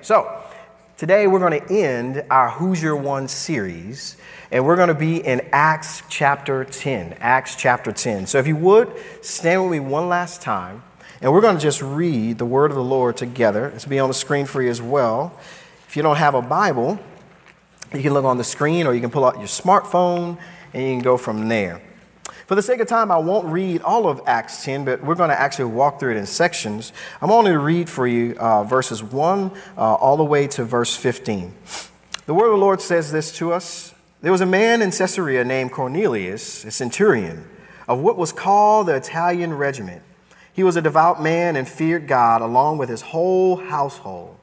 So, today we're going to end our Who's Your One series, and we're going to be in Acts chapter 10. Acts chapter 10. So, if you would, stand with me one last time, and we're going to just read the word of the Lord together. It's be on the screen for you as well. If you don't have a Bible, you can look on the screen or you can pull out your smartphone and you can go from there. For the sake of time, I won't read all of Acts 10, but we're going to actually walk through it in sections. I'm only to read for you uh, verses 1 uh, all the way to verse 15. The word of the Lord says this to us There was a man in Caesarea named Cornelius, a centurion, of what was called the Italian regiment. He was a devout man and feared God along with his whole household.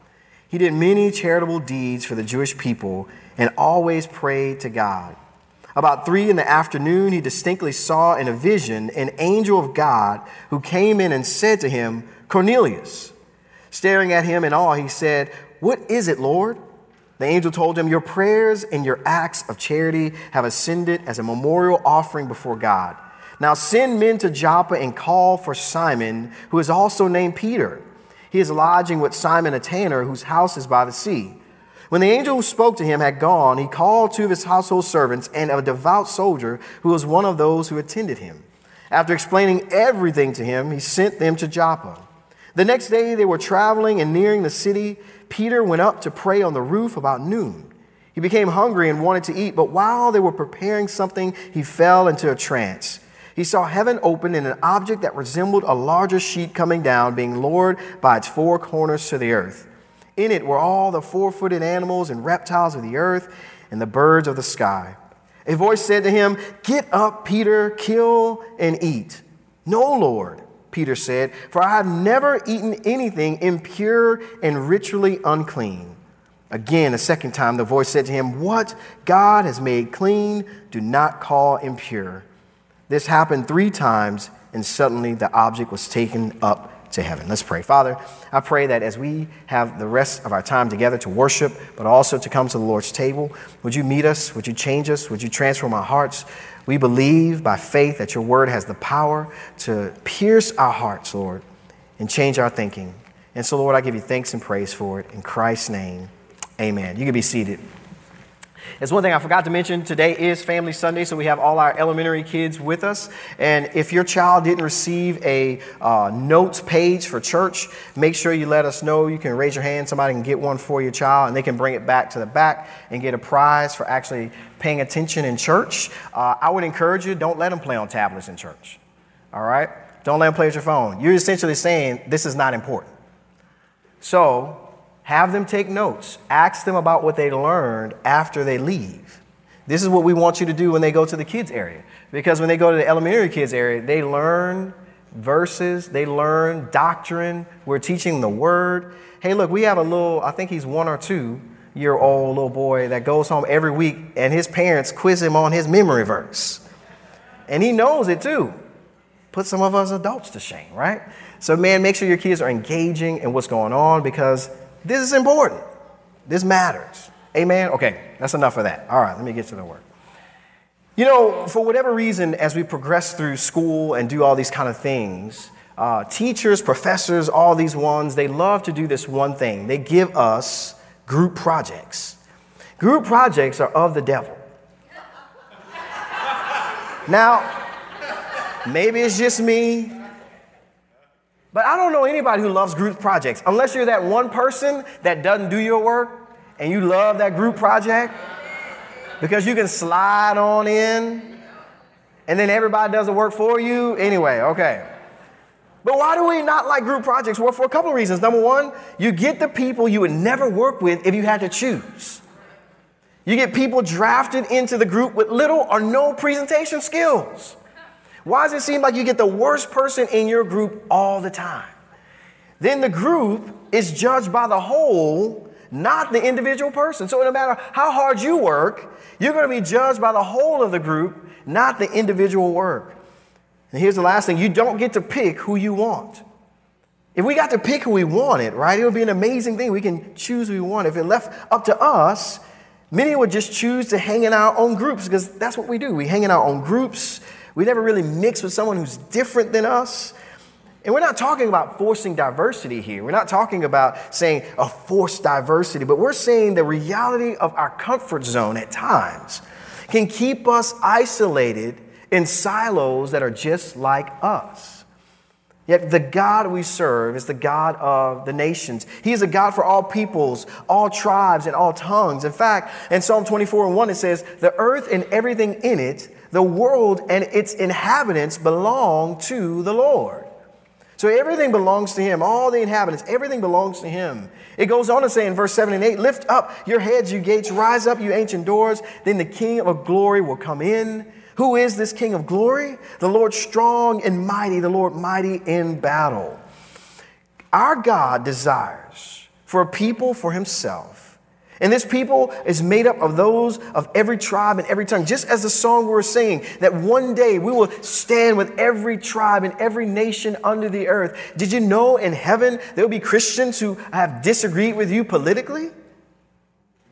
He did many charitable deeds for the Jewish people and always prayed to God. About three in the afternoon, he distinctly saw in a vision an angel of God who came in and said to him, Cornelius. Staring at him in awe, he said, What is it, Lord? The angel told him, Your prayers and your acts of charity have ascended as a memorial offering before God. Now send men to Joppa and call for Simon, who is also named Peter. He is lodging with Simon a tanner, whose house is by the sea. When the angel who spoke to him had gone, he called two of his household servants and a devout soldier who was one of those who attended him. After explaining everything to him, he sent them to Joppa. The next day they were traveling and nearing the city. Peter went up to pray on the roof about noon. He became hungry and wanted to eat, but while they were preparing something, he fell into a trance. He saw heaven open and an object that resembled a larger sheet coming down, being lowered by its four corners to the earth. In it were all the four footed animals and reptiles of the earth and the birds of the sky. A voice said to him, Get up, Peter, kill and eat. No, Lord, Peter said, for I have never eaten anything impure and ritually unclean. Again, a second time, the voice said to him, What God has made clean, do not call impure. This happened three times, and suddenly the object was taken up to heaven. Let's pray. Father, I pray that as we have the rest of our time together to worship, but also to come to the Lord's table, would you meet us? Would you change us? Would you transform our hearts? We believe by faith that your word has the power to pierce our hearts, Lord, and change our thinking. And so, Lord, I give you thanks and praise for it. In Christ's name, amen. You can be seated. There's one thing I forgot to mention. Today is Family Sunday, so we have all our elementary kids with us. And if your child didn't receive a uh, notes page for church, make sure you let us know. You can raise your hand. Somebody can get one for your child, and they can bring it back to the back and get a prize for actually paying attention in church. Uh, I would encourage you, don't let them play on tablets in church. All right? Don't let them play with your phone. You're essentially saying this is not important. So have them take notes. Ask them about what they learned after they leave. This is what we want you to do when they go to the kids area. Because when they go to the elementary kids area, they learn verses, they learn doctrine. We're teaching the word. Hey, look, we have a little, I think he's one or two year old little boy that goes home every week and his parents quiz him on his memory verse. And he knows it too. Put some of us adults to shame, right? So, man, make sure your kids are engaging in what's going on because this is important. This matters. Amen? Okay, that's enough of that. All right, let me get to the work. You know, for whatever reason, as we progress through school and do all these kind of things, uh, teachers, professors, all these ones, they love to do this one thing. They give us group projects. Group projects are of the devil. now, maybe it's just me, but I don't know anybody who loves group projects unless you're that one person that doesn't do your work and you love that group project because you can slide on in and then everybody does the work for you. Anyway, okay. But why do we not like group projects? Well, for a couple of reasons. Number one, you get the people you would never work with if you had to choose. You get people drafted into the group with little or no presentation skills. Why does it seem like you get the worst person in your group all the time? Then the group is judged by the whole, not the individual person. So no matter how hard you work, you're going to be judged by the whole of the group, not the individual work. And here's the last thing you don't get to pick who you want. If we got to pick who we wanted, right, it would be an amazing thing. We can choose who we want. If it left up to us, many would just choose to hang in our own groups because that's what we do. We hang in our own groups. We never really mix with someone who's different than us. And we're not talking about forcing diversity here. We're not talking about saying a forced diversity, but we're saying the reality of our comfort zone at times can keep us isolated in silos that are just like us. Yet the God we serve is the God of the nations. He is a God for all peoples, all tribes, and all tongues. In fact, in Psalm 24 and 1, it says, The earth and everything in it, the world and its inhabitants belong to the Lord. So everything belongs to him. All the inhabitants, everything belongs to him. It goes on to say in verse 7 and 8 Lift up your heads, you gates, rise up, you ancient doors. Then the King of glory will come in. Who is this King of glory? The Lord strong and mighty, the Lord mighty in battle. Our God desires for a people for himself and this people is made up of those of every tribe and every tongue. Just as the song we were singing, that one day we will stand with every tribe and every nation under the earth. Did you know in heaven there will be Christians who have disagreed with you politically?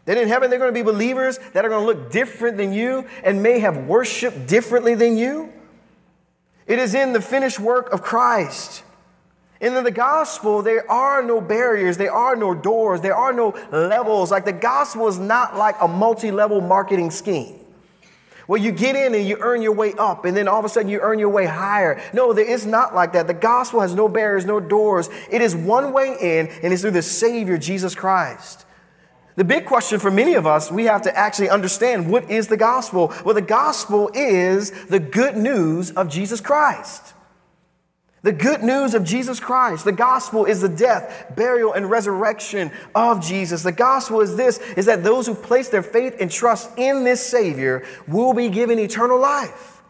That in heaven they're going to be believers that are going to look different than you and may have worshiped differently than you? It is in the finished work of Christ and in the gospel, there are no barriers, there are no doors, there are no levels. Like the gospel is not like a multi level marketing scheme where you get in and you earn your way up, and then all of a sudden you earn your way higher. No, there is not like that. The gospel has no barriers, no doors. It is one way in, and it's through the Savior, Jesus Christ. The big question for many of us, we have to actually understand what is the gospel? Well, the gospel is the good news of Jesus Christ. The good news of Jesus Christ. The gospel is the death, burial, and resurrection of Jesus. The gospel is this is that those who place their faith and trust in this Savior will be given eternal life.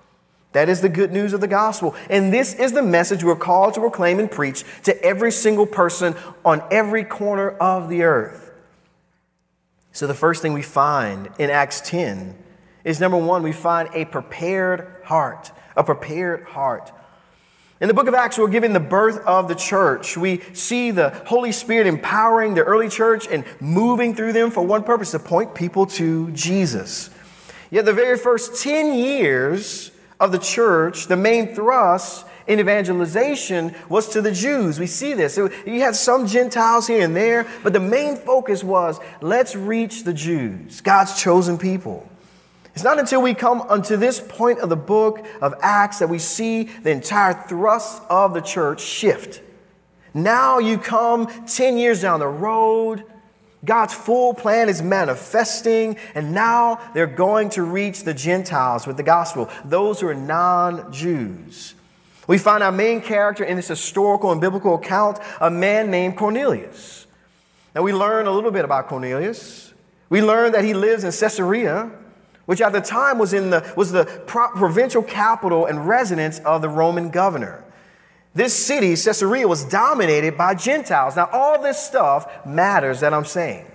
That is the good news of the gospel. And this is the message we're called to proclaim and preach to every single person on every corner of the earth. So, the first thing we find in Acts 10 is number one, we find a prepared heart. A prepared heart. In the book of Acts, we're given the birth of the church. We see the Holy Spirit empowering the early church and moving through them for one purpose to point people to Jesus. Yet, the very first 10 years of the church, the main thrust in evangelization was to the Jews. We see this. You had some Gentiles here and there, but the main focus was let's reach the Jews, God's chosen people. It's not until we come unto this point of the book of Acts that we see the entire thrust of the church shift. Now you come 10 years down the road, God's full plan is manifesting, and now they're going to reach the Gentiles with the gospel, those who are non Jews. We find our main character in this historical and biblical account, a man named Cornelius. Now we learn a little bit about Cornelius. We learn that he lives in Caesarea which at the time was, in the, was the provincial capital and residence of the Roman governor. This city, Caesarea, was dominated by Gentiles. Now, all this stuff matters that I'm saying.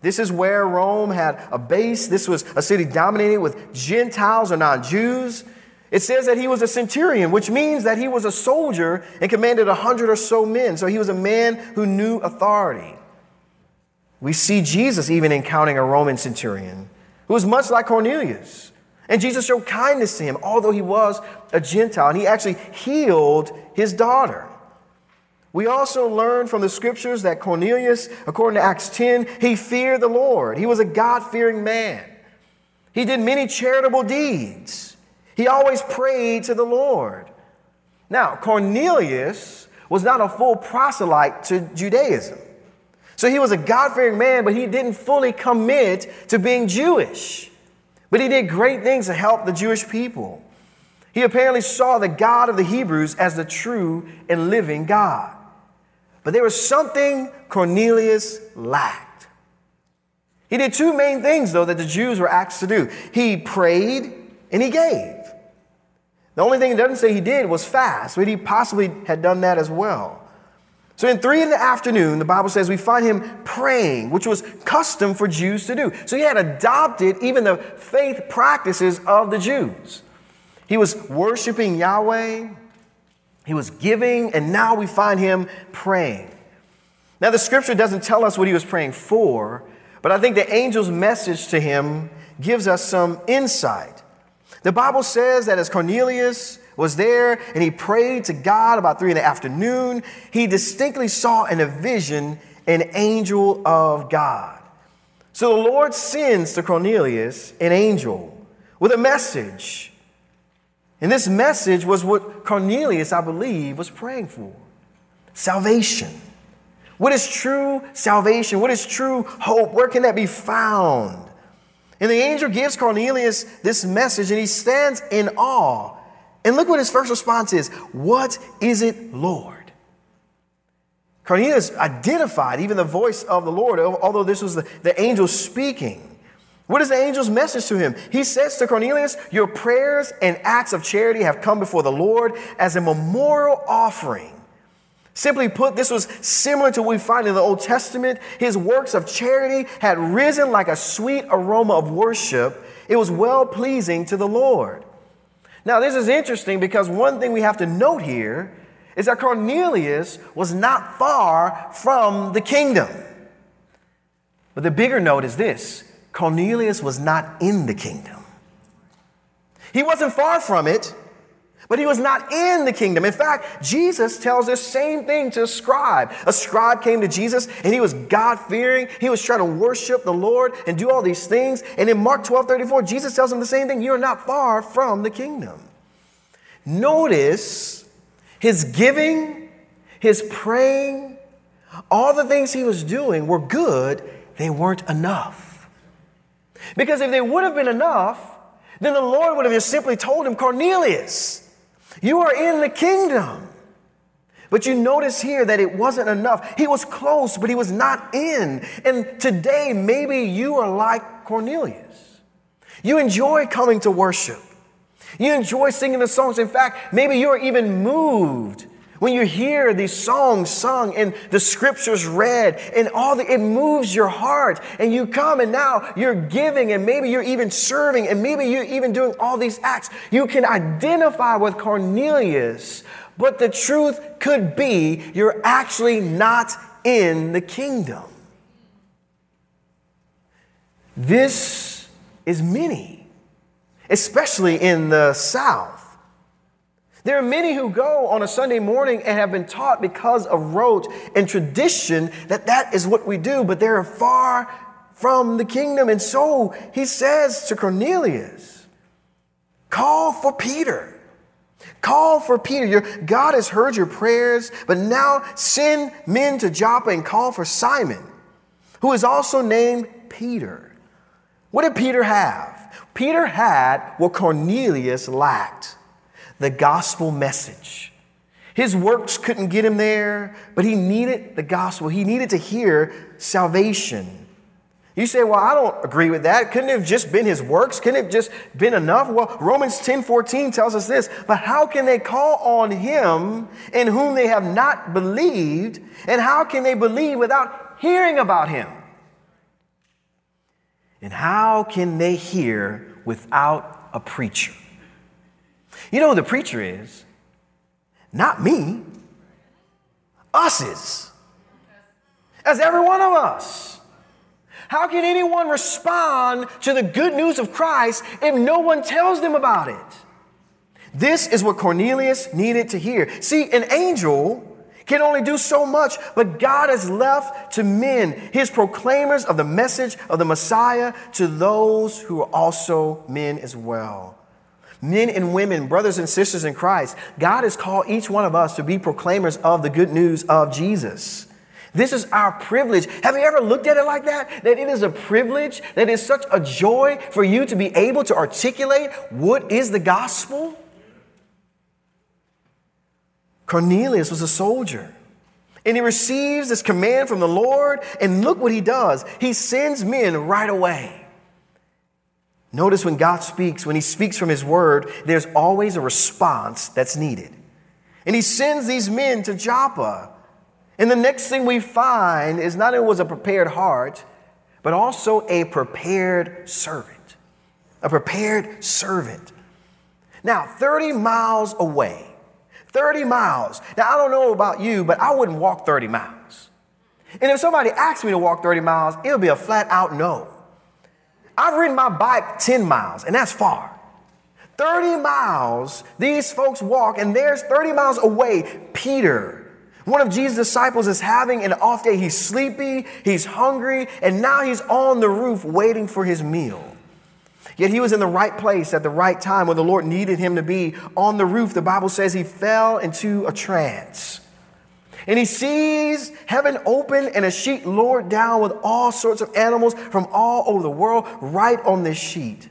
This is where Rome had a base. This was a city dominated with Gentiles or non Jews. It says that he was a centurion, which means that he was a soldier and commanded a hundred or so men. So he was a man who knew authority. We see Jesus even encountering a Roman centurion who was much like Cornelius. And Jesus showed kindness to him, although he was a Gentile, and he actually healed his daughter. We also learn from the scriptures that Cornelius, according to Acts 10, he feared the Lord. He was a God fearing man. He did many charitable deeds. He always prayed to the Lord. Now, Cornelius was not a full proselyte to Judaism. So he was a God fearing man, but he didn't fully commit to being Jewish. But he did great things to help the Jewish people. He apparently saw the God of the Hebrews as the true and living God. But there was something Cornelius lacked. He did two main things, though, that the Jews were asked to do he prayed and he gave. The only thing it doesn't say he did was fast, but he possibly had done that as well. So in three in the afternoon, the Bible says we find him praying, which was custom for Jews to do. So he had adopted even the faith practices of the Jews. He was worshiping Yahweh, he was giving, and now we find him praying. Now, the scripture doesn't tell us what he was praying for, but I think the angel's message to him gives us some insight. The Bible says that as Cornelius was there and he prayed to God about three in the afternoon, he distinctly saw in a vision an angel of God. So the Lord sends to Cornelius an angel with a message. And this message was what Cornelius, I believe, was praying for salvation. What is true salvation? What is true hope? Where can that be found? And the angel gives Cornelius this message and he stands in awe. And look what his first response is What is it, Lord? Cornelius identified even the voice of the Lord, although this was the, the angel speaking. What is the angel's message to him? He says to Cornelius, Your prayers and acts of charity have come before the Lord as a memorial offering. Simply put, this was similar to what we find in the Old Testament. His works of charity had risen like a sweet aroma of worship. It was well pleasing to the Lord. Now, this is interesting because one thing we have to note here is that Cornelius was not far from the kingdom. But the bigger note is this Cornelius was not in the kingdom. He wasn't far from it, but he was not in the kingdom. In fact, Jesus tells this same thing to a scribe. A scribe came to Jesus and he was God fearing. He was trying to worship the Lord and do all these things. And in Mark 12 34, Jesus tells him the same thing You're not far from the kingdom. Notice his giving, his praying, all the things he was doing were good, they weren't enough. Because if they would have been enough, then the Lord would have just simply told him, Cornelius, you are in the kingdom. But you notice here that it wasn't enough. He was close, but he was not in. And today, maybe you are like Cornelius. You enjoy coming to worship. You enjoy singing the songs. In fact, maybe you're even moved when you hear these songs sung and the scriptures read and all the, it moves your heart and you come and now you're giving and maybe you're even serving and maybe you're even doing all these acts. You can identify with Cornelius, but the truth could be you're actually not in the kingdom. This is many especially in the South. There are many who go on a Sunday morning and have been taught because of rote and tradition that that is what we do, but they're far from the kingdom. And so he says to Cornelius, call for Peter. Call for Peter. Your, God has heard your prayers, but now send men to Joppa and call for Simon, who is also named Peter. What did Peter have? Peter had what Cornelius lacked the gospel message. His works couldn't get him there, but he needed the gospel. He needed to hear salvation. You say, well, I don't agree with that. Couldn't it have just been his works? Couldn't it have just been enough? Well, Romans 10 14 tells us this. But how can they call on him in whom they have not believed? And how can they believe without hearing about him? And how can they hear without a preacher? You know who the preacher is? Not me. Us is. As every one of us. How can anyone respond to the good news of Christ if no one tells them about it? This is what Cornelius needed to hear. See, an angel can only do so much, but God has left to men, his proclaimers of the message of the Messiah, to those who are also men as well. Men and women, brothers and sisters in Christ, God has called each one of us to be proclaimers of the good news of Jesus. This is our privilege. Have you ever looked at it like that? That it is a privilege, that it's such a joy for you to be able to articulate what is the gospel? Cornelius was a soldier. And he receives this command from the Lord, and look what he does. He sends men right away. Notice when God speaks, when he speaks from his word, there's always a response that's needed. And he sends these men to Joppa. And the next thing we find is not only was a prepared heart, but also a prepared servant. A prepared servant. Now, 30 miles away, 30 miles. Now, I don't know about you, but I wouldn't walk 30 miles. And if somebody asked me to walk 30 miles, it would be a flat out no. I've ridden my bike 10 miles, and that's far. 30 miles these folks walk, and there's 30 miles away, Peter, one of Jesus' disciples, is having an off day. He's sleepy, he's hungry, and now he's on the roof waiting for his meal. Yet he was in the right place at the right time when the Lord needed him to be. On the roof, the Bible says he fell into a trance. And he sees heaven open and a sheet lowered down with all sorts of animals from all over the world right on this sheet.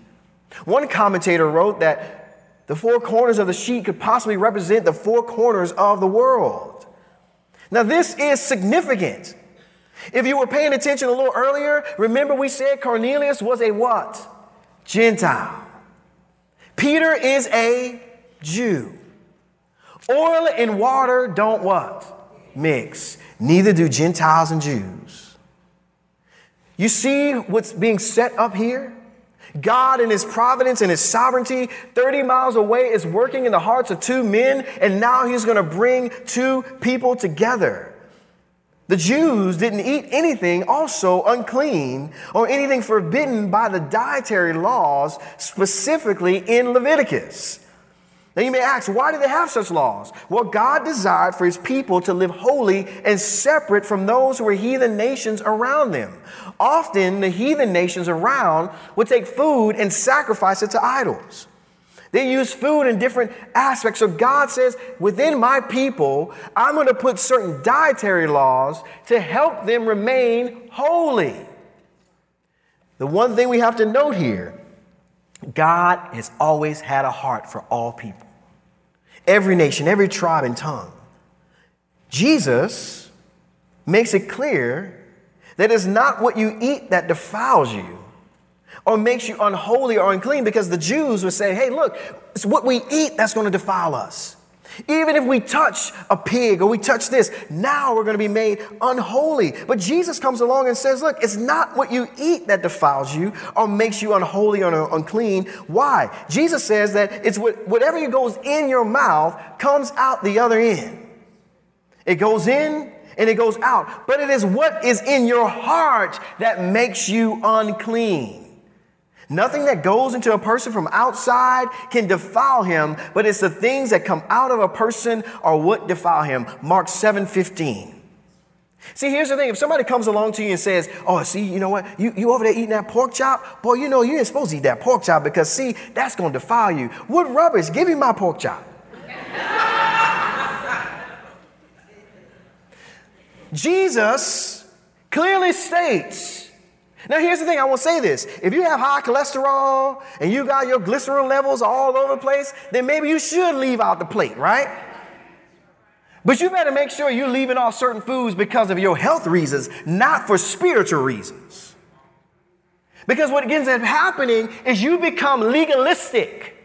One commentator wrote that the four corners of the sheet could possibly represent the four corners of the world. Now, this is significant. If you were paying attention a little earlier, remember we said Cornelius was a what? Gentile. Peter is a Jew. Oil and water don't what? Mix. Neither do Gentiles and Jews. You see what's being set up here? God, in His providence and His sovereignty, 30 miles away, is working in the hearts of two men, and now He's going to bring two people together. The Jews didn't eat anything also unclean or anything forbidden by the dietary laws, specifically in Leviticus. Now you may ask, why do they have such laws? Well, God desired for his people to live holy and separate from those who were heathen nations around them. Often the heathen nations around would take food and sacrifice it to idols. They use food in different aspects. So God says, within my people, I'm going to put certain dietary laws to help them remain holy. The one thing we have to note here God has always had a heart for all people, every nation, every tribe and tongue. Jesus makes it clear that it's not what you eat that defiles you or makes you unholy or unclean because the Jews would say, hey, look, it's what we eat that's going to defile us. Even if we touch a pig or we touch this, now we're going to be made unholy. But Jesus comes along and says, Look, it's not what you eat that defiles you or makes you unholy or unclean. Why? Jesus says that it's what, whatever goes in your mouth comes out the other end. It goes in and it goes out. But it is what is in your heart that makes you unclean. Nothing that goes into a person from outside can defile him, but it's the things that come out of a person are what defile him. Mark 7 15. See, here's the thing. If somebody comes along to you and says, Oh, see, you know what? You, you over there eating that pork chop? Boy, you know you ain't supposed to eat that pork chop because, see, that's going to defile you. What rubbish? Give me my pork chop. Jesus clearly states now, here's the thing I to say this. If you have high cholesterol and you got your glycerin levels all over the place, then maybe you should leave out the plate, right? But you better make sure you're leaving off certain foods because of your health reasons, not for spiritual reasons. Because what ends up happening is you become legalistic.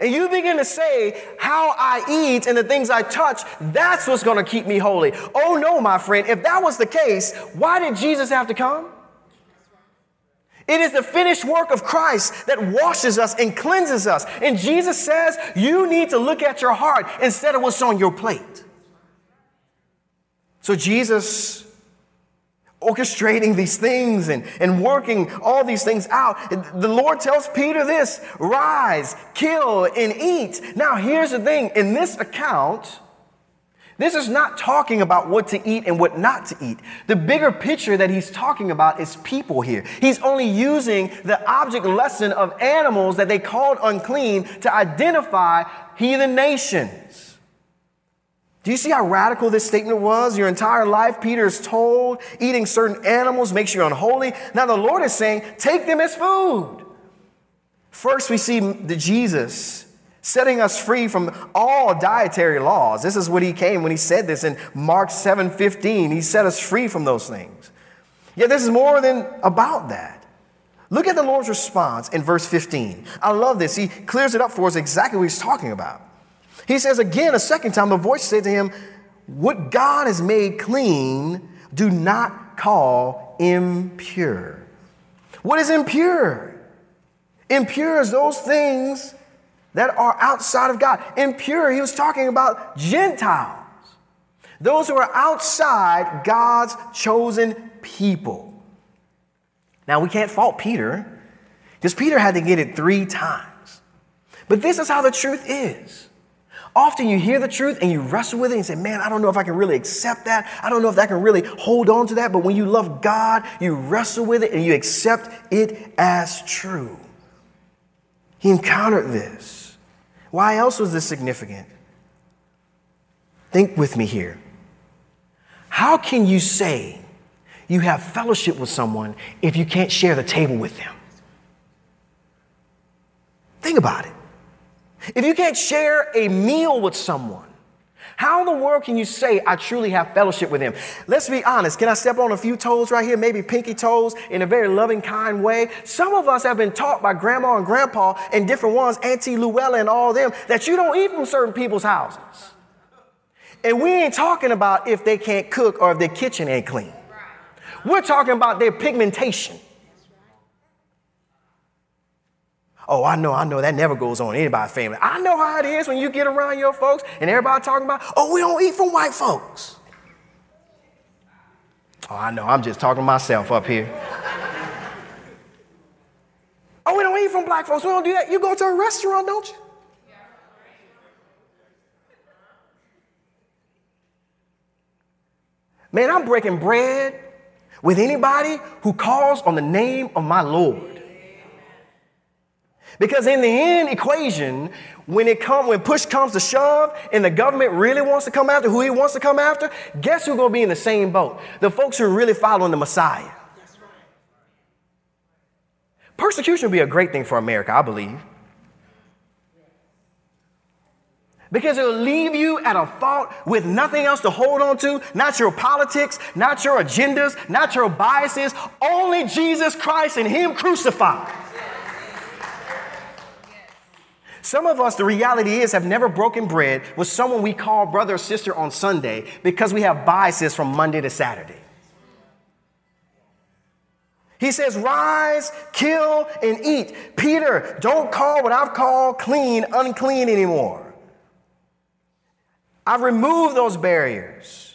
And you begin to say, How I eat and the things I touch, that's what's going to keep me holy. Oh, no, my friend. If that was the case, why did Jesus have to come? It is the finished work of Christ that washes us and cleanses us. And Jesus says, You need to look at your heart instead of what's on your plate. So Jesus orchestrating these things and, and working all these things out. The Lord tells Peter this rise, kill, and eat. Now, here's the thing in this account, this is not talking about what to eat and what not to eat. The bigger picture that he's talking about is people here. He's only using the object lesson of animals that they called unclean to identify heathen nations. Do you see how radical this statement was? Your entire life, Peter is told eating certain animals makes you unholy. Now the Lord is saying, take them as food. First, we see the Jesus setting us free from all dietary laws. This is what he came when he said this in Mark 7 15. He set us free from those things. Yet this is more than about that. Look at the Lord's response in verse 15. I love this. He clears it up for us exactly what he's talking about. He says again, a second time, the voice said to him, What God has made clean, do not call impure. What is impure? Impure is those things that are outside of God. Impure, he was talking about Gentiles, those who are outside God's chosen people. Now, we can't fault Peter because Peter had to get it three times. But this is how the truth is. Often you hear the truth and you wrestle with it and say, Man, I don't know if I can really accept that. I don't know if I can really hold on to that. But when you love God, you wrestle with it and you accept it as true. He encountered this. Why else was this significant? Think with me here. How can you say you have fellowship with someone if you can't share the table with them? Think about it. If you can't share a meal with someone, how in the world can you say, I truly have fellowship with him? Let's be honest. Can I step on a few toes right here? Maybe pinky toes in a very loving, kind way. Some of us have been taught by grandma and grandpa and different ones, Auntie Luella and all them, that you don't eat from certain people's houses. And we ain't talking about if they can't cook or if their kitchen ain't clean. We're talking about their pigmentation. Oh, I know, I know that never goes on in anybody's family. I know how it is when you get around your folks and everybody talking about, oh, we don't eat from white folks. Oh, I know, I'm just talking to myself up here. oh, we don't eat from black folks. We don't do that. You go to a restaurant, don't you? Man, I'm breaking bread with anybody who calls on the name of my Lord. Because in the end equation, when it come, when push comes to shove and the government really wants to come after who he wants to come after, guess who's going to be in the same boat? The folks who are really following the Messiah. Persecution would be a great thing for America, I believe. Because it'll leave you at a fault with nothing else to hold on to, not your politics, not your agendas, not your biases, only Jesus Christ and Him crucified. Some of us, the reality is, have never broken bread with someone we call brother or sister on Sunday because we have biases from Monday to Saturday. He says, Rise, kill, and eat. Peter, don't call what I've called clean unclean anymore. I've removed those barriers.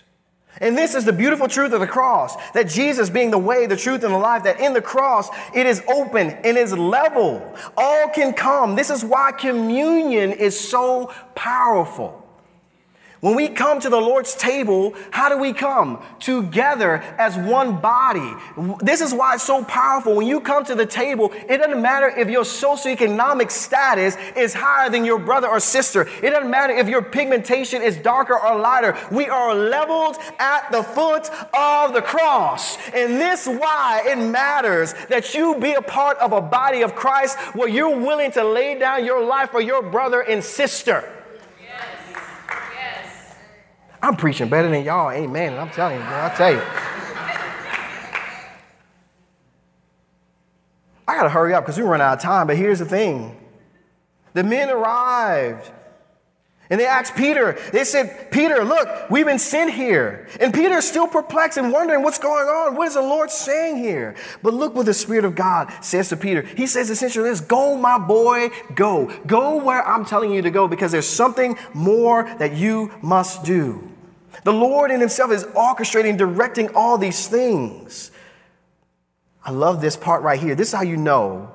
And this is the beautiful truth of the cross that Jesus, being the way, the truth, and the life, that in the cross it is open and is level. All can come. This is why communion is so powerful. When we come to the Lord's table, how do we come? Together as one body. This is why it's so powerful. When you come to the table, it doesn't matter if your socioeconomic status is higher than your brother or sister. It doesn't matter if your pigmentation is darker or lighter. We are leveled at the foot of the cross. And this why it matters that you be a part of a body of Christ where you're willing to lay down your life for your brother and sister. I'm preaching better than y'all. Amen. And I'm telling you, bro, I tell you. I got to hurry up because we run out of time. But here's the thing the men arrived. And they asked Peter, they said, Peter, look, we've been sent here. And Peter is still perplexed and wondering what's going on. What is the Lord saying here? But look what the Spirit of God says to Peter. He says essentially this Go, my boy, go. Go where I'm telling you to go because there's something more that you must do. The Lord in Himself is orchestrating, directing all these things. I love this part right here. This is how you know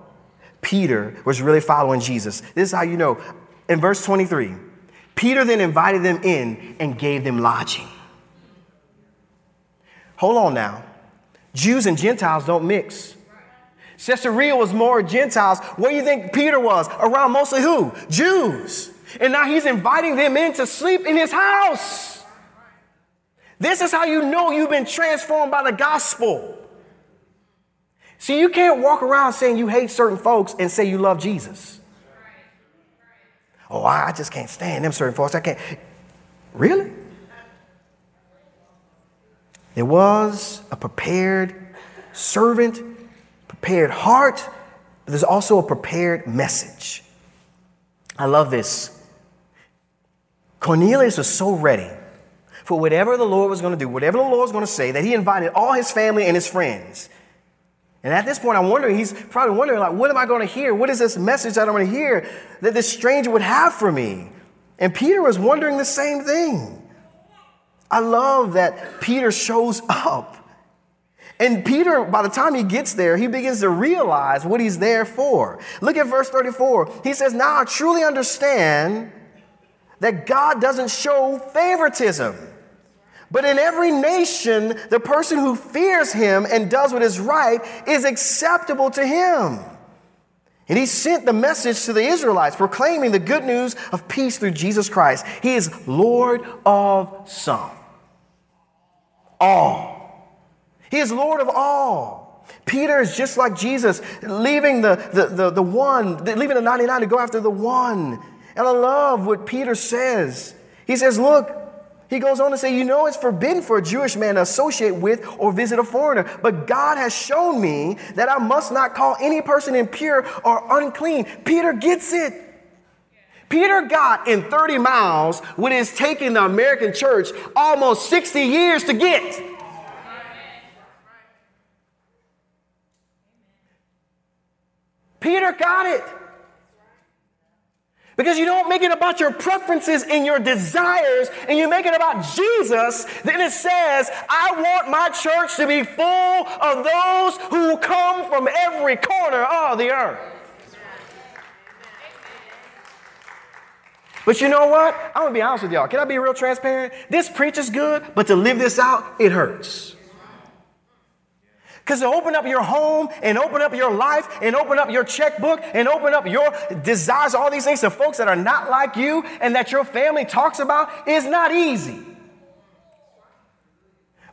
Peter was really following Jesus. This is how you know. In verse 23, Peter then invited them in and gave them lodging. Hold on now. Jews and Gentiles don't mix. Caesarea was more Gentiles. Where do you think Peter was? Around mostly who? Jews. And now he's inviting them in to sleep in his house. This is how you know you've been transformed by the gospel. See, you can't walk around saying you hate certain folks and say you love Jesus. Oh, I just can't stand them certain folks. I can't. Really? There was a prepared servant, prepared heart, but there's also a prepared message. I love this. Cornelius was so ready for whatever the Lord was going to do, whatever the Lord was going to say, that he invited all his family and his friends. And at this point, I'm wondering, he's probably wondering, like, what am I going to hear? What is this message that I'm going to hear that this stranger would have for me? And Peter was wondering the same thing. I love that Peter shows up And Peter, by the time he gets there, he begins to realize what he's there for. Look at verse 34. He says, Now I truly understand that God doesn't show favoritism. But in every nation, the person who fears him and does what is right is acceptable to him. And he sent the message to the Israelites, proclaiming the good news of peace through Jesus Christ. He is Lord of some, all. He is Lord of all. Peter is just like Jesus, leaving the, the, the, the one, leaving the 99 to go after the one. And I love what Peter says. He says, Look, he goes on to say, You know, it's forbidden for a Jewish man to associate with or visit a foreigner, but God has shown me that I must not call any person impure or unclean. Peter gets it. Peter got in 30 miles what is taking the American church almost 60 years to get. Peter got it. Because you don't make it about your preferences and your desires, and you make it about Jesus, then it says, I want my church to be full of those who come from every corner of the earth. But you know what? I'm gonna be honest with y'all. Can I be real transparent? This preach is good, but to live this out, it hurts. Because to open up your home and open up your life and open up your checkbook and open up your desires, all these things to folks that are not like you and that your family talks about is not easy.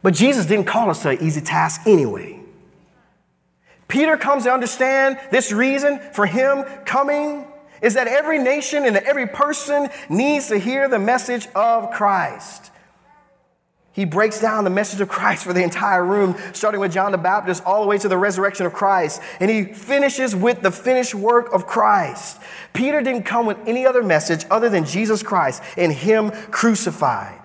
But Jesus didn't call us to an easy task anyway. Peter comes to understand this reason for him coming is that every nation and every person needs to hear the message of Christ. He breaks down the message of Christ for the entire room, starting with John the Baptist all the way to the resurrection of Christ. And he finishes with the finished work of Christ. Peter didn't come with any other message other than Jesus Christ and Him crucified.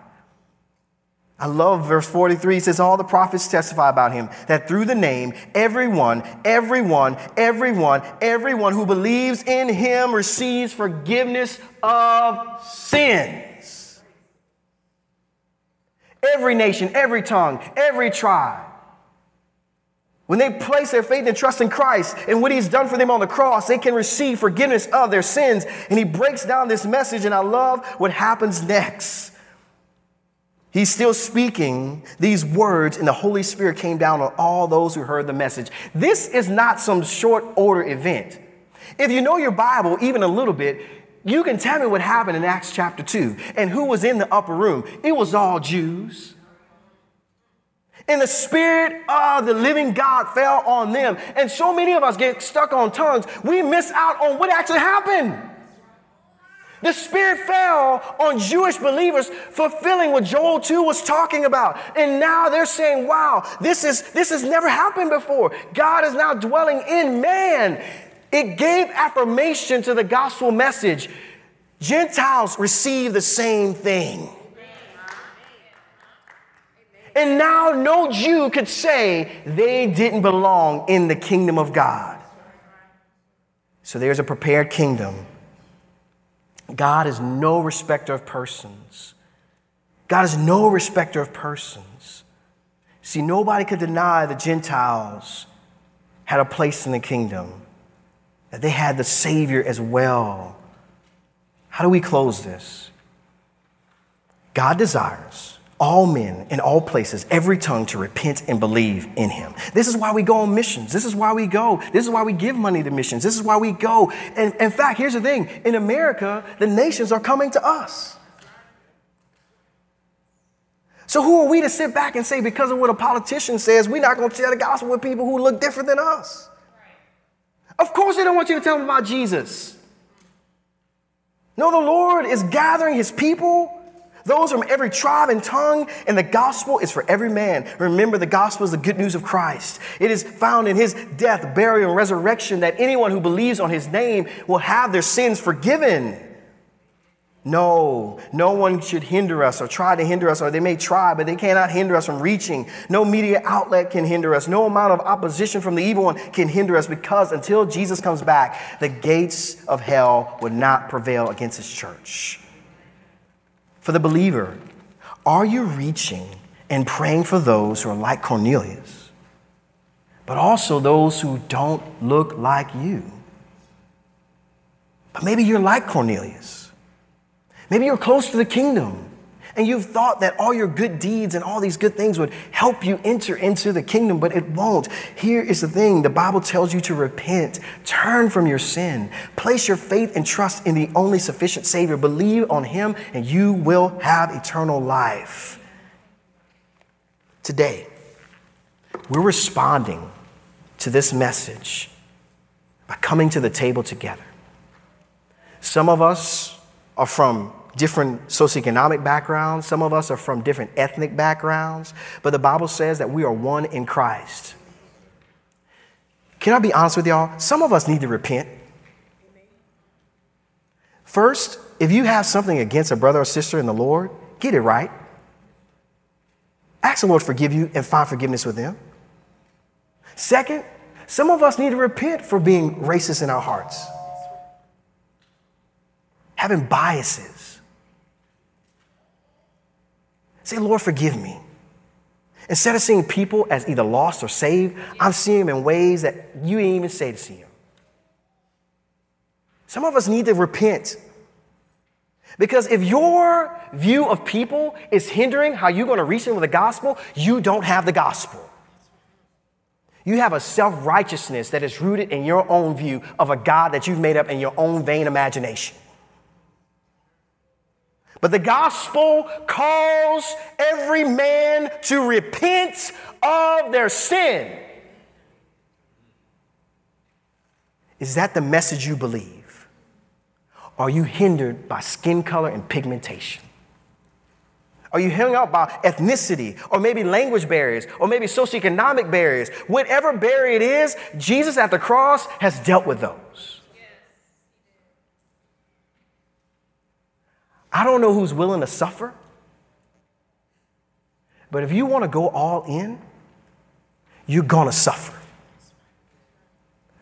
I love verse 43. It says, All the prophets testify about him, that through the name, everyone, everyone, everyone, everyone who believes in him receives forgiveness of sin. Every nation, every tongue, every tribe. When they place their faith and trust in Christ and what He's done for them on the cross, they can receive forgiveness of their sins. And He breaks down this message, and I love what happens next. He's still speaking these words, and the Holy Spirit came down on all those who heard the message. This is not some short order event. If you know your Bible even a little bit, you can tell me what happened in Acts chapter 2 and who was in the upper room. It was all Jews. And the Spirit of the living God fell on them. And so many of us get stuck on tongues, we miss out on what actually happened. The Spirit fell on Jewish believers, fulfilling what Joel 2 was talking about. And now they're saying, wow, this, is, this has never happened before. God is now dwelling in man. It gave affirmation to the gospel message. Gentiles receive the same thing. And now no Jew could say they didn't belong in the kingdom of God. So there's a prepared kingdom. God is no respecter of persons. God is no respecter of persons. See, nobody could deny the Gentiles had a place in the kingdom that they had the Savior as well. How do we close this? God desires all men in all places, every tongue to repent and believe in him. This is why we go on missions. This is why we go. This is why we give money to missions. This is why we go. And in fact, here's the thing in America, the nations are coming to us. So, who are we to sit back and say, because of what a politician says, we're not going to share the gospel with people who look different than us? Of course, they don't want you to tell them about Jesus. No, the Lord is gathering his people, those from every tribe and tongue, and the gospel is for every man. Remember, the gospel is the good news of Christ. It is found in his death, burial, and resurrection that anyone who believes on his name will have their sins forgiven. No, no one should hinder us or try to hinder us, or they may try, but they cannot hinder us from reaching. No media outlet can hinder us. No amount of opposition from the evil one can hinder us because until Jesus comes back, the gates of hell would not prevail against his church. For the believer, are you reaching and praying for those who are like Cornelius? but also those who don't look like you. But maybe you're like Cornelius. Maybe you're close to the kingdom. And you've thought that all your good deeds and all these good things would help you enter into the kingdom, but it won't. Here is the thing the Bible tells you to repent, turn from your sin, place your faith and trust in the only sufficient Savior, believe on Him, and you will have eternal life. Today, we're responding to this message by coming to the table together. Some of us are from different socioeconomic backgrounds. Some of us are from different ethnic backgrounds. But the Bible says that we are one in Christ. Can I be honest with y'all? Some of us need to repent. First, if you have something against a brother or sister in the Lord, get it right. Ask the Lord to forgive you and find forgiveness with them. Second, some of us need to repent for being racist in our hearts, having biases. Say, Lord, forgive me. Instead of seeing people as either lost or saved, I'm seeing them in ways that you didn't even say to see them. Some of us need to repent. Because if your view of people is hindering how you're going to reach them with the gospel, you don't have the gospel. You have a self righteousness that is rooted in your own view of a God that you've made up in your own vain imagination. But the gospel calls every man to repent of their sin. Is that the message you believe? Are you hindered by skin color and pigmentation? Are you hung up by ethnicity or maybe language barriers or maybe socioeconomic barriers? Whatever barrier it is, Jesus at the cross has dealt with those. I don't know who's willing to suffer. But if you want to go all in, you're going to suffer.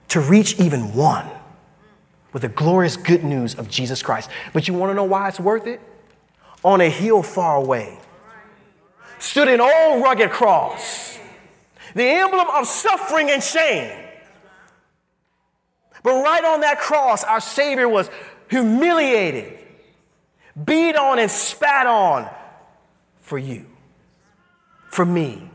To reach even one with the glorious good news of Jesus Christ. But you want to know why it's worth it? On a hill far away stood an old rugged cross, the emblem of suffering and shame. But right on that cross, our Savior was humiliated beat on and spat on for you, for me.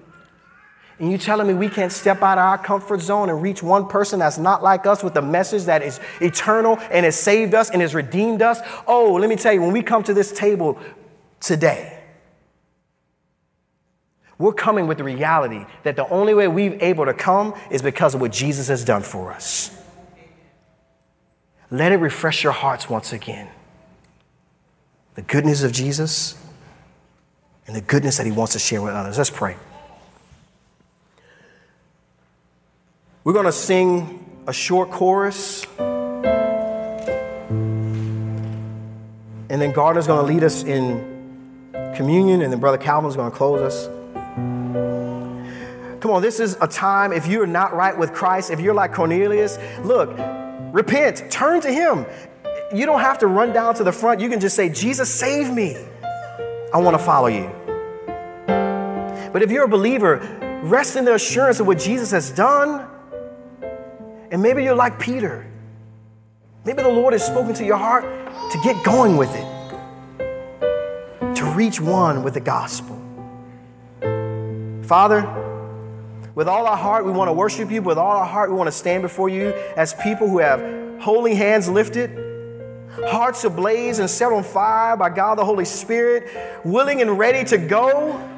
And you telling me we can't step out of our comfort zone and reach one person that's not like us with a message that is eternal and has saved us and has redeemed us? Oh, let me tell you, when we come to this table today, we're coming with the reality that the only way we've able to come is because of what Jesus has done for us. Let it refresh your hearts once again the goodness of Jesus and the goodness that he wants to share with others. Let's pray. We're going to sing a short chorus. And then Gardner's going to lead us in communion, and then Brother Calvin's going to close us. Come on, this is a time, if you're not right with Christ, if you're like Cornelius, look, repent, turn to Him you don't have to run down to the front. You can just say, Jesus, save me. I want to follow you. But if you're a believer, rest in the assurance of what Jesus has done. And maybe you're like Peter. Maybe the Lord has spoken to your heart to get going with it, to reach one with the gospel. Father, with all our heart, we want to worship you. With all our heart, we want to stand before you as people who have holy hands lifted hearts ablaze and set on fire by God the Holy Spirit, willing and ready to go.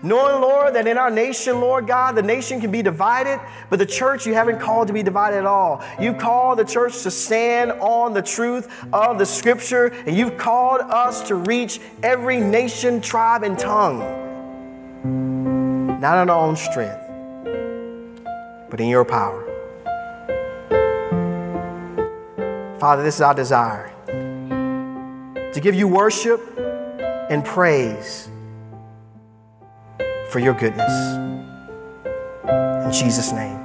Knowing, Lord, that in our nation, Lord God, the nation can be divided, but the church you haven't called to be divided at all. You've called the church to stand on the truth of the scripture, and you've called us to reach every nation, tribe, and tongue. Not in our own strength, but in your power. Father, this is our desire to give you worship and praise for your goodness. In Jesus' name.